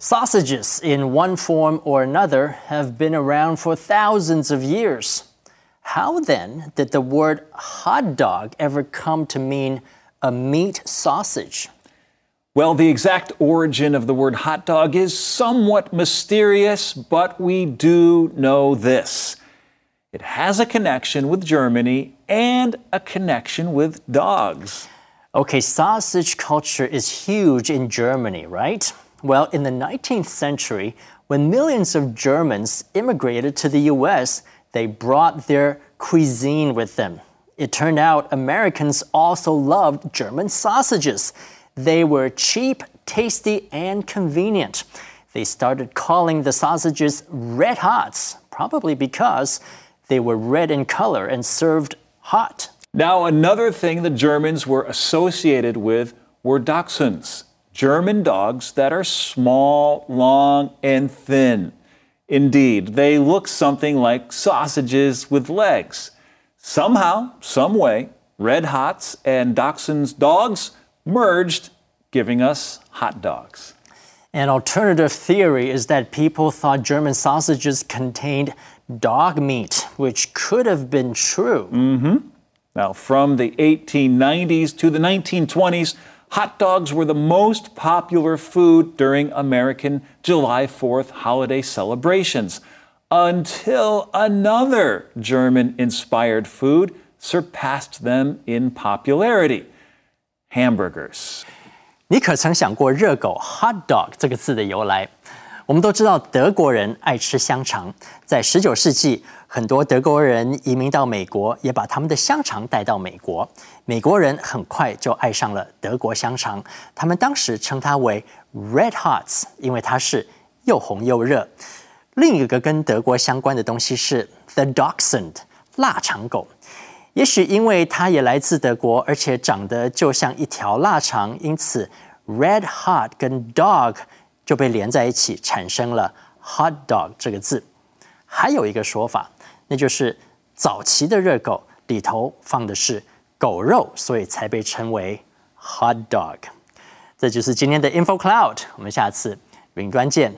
Sausages, in one form or another, have been around for thousands of years. How then did the word hot dog ever come to mean a meat sausage? Well, the exact origin of the word hot dog is somewhat mysterious, but we do know this. It has a connection with Germany and a connection with dogs. Okay, sausage culture is huge in Germany, right? Well, in the 19th century, when millions of Germans immigrated to the US, they brought their cuisine with them. It turned out Americans also loved German sausages. They were cheap, tasty, and convenient. They started calling the sausages red hots, probably because they were red in color and served hot. Now, another thing the Germans were associated with were dachshunds. German dogs that are small, long, and thin. Indeed, they look something like sausages with legs. Somehow, some way, Red Hots and Dachshund's dogs merged, giving us hot dogs. An alternative theory is that people thought German sausages contained dog meat, which could have been true. Mm-hmm. Now, from the 1890s to the 1920s, hot dogs were the most popular food during American July 4th holiday celebrations until another German inspired food surpassed them in popularity hamburgers. 你可曾想过热狗 （hot dog） 这个字的由来？ 我们都知道德国人爱吃香肠，在十九世纪，很多德国人移民到美国，也把他们的香肠带到美国。美国人很快就爱上了德国香肠，他们当时称它为 Red Hots，因为它是又红又热。另一个跟德国相关的东西是 The Dachshund 腊肠狗，也许因为它也来自德国，而且长得就像一条腊肠，因此 Red Hot 跟 Dog。就被连在一起，产生了 hot dog 这个字。还有一个说法，那就是早期的热狗里头放的是狗肉，所以才被称为 hot dog。这就是今天的 info cloud，我们下次云端见。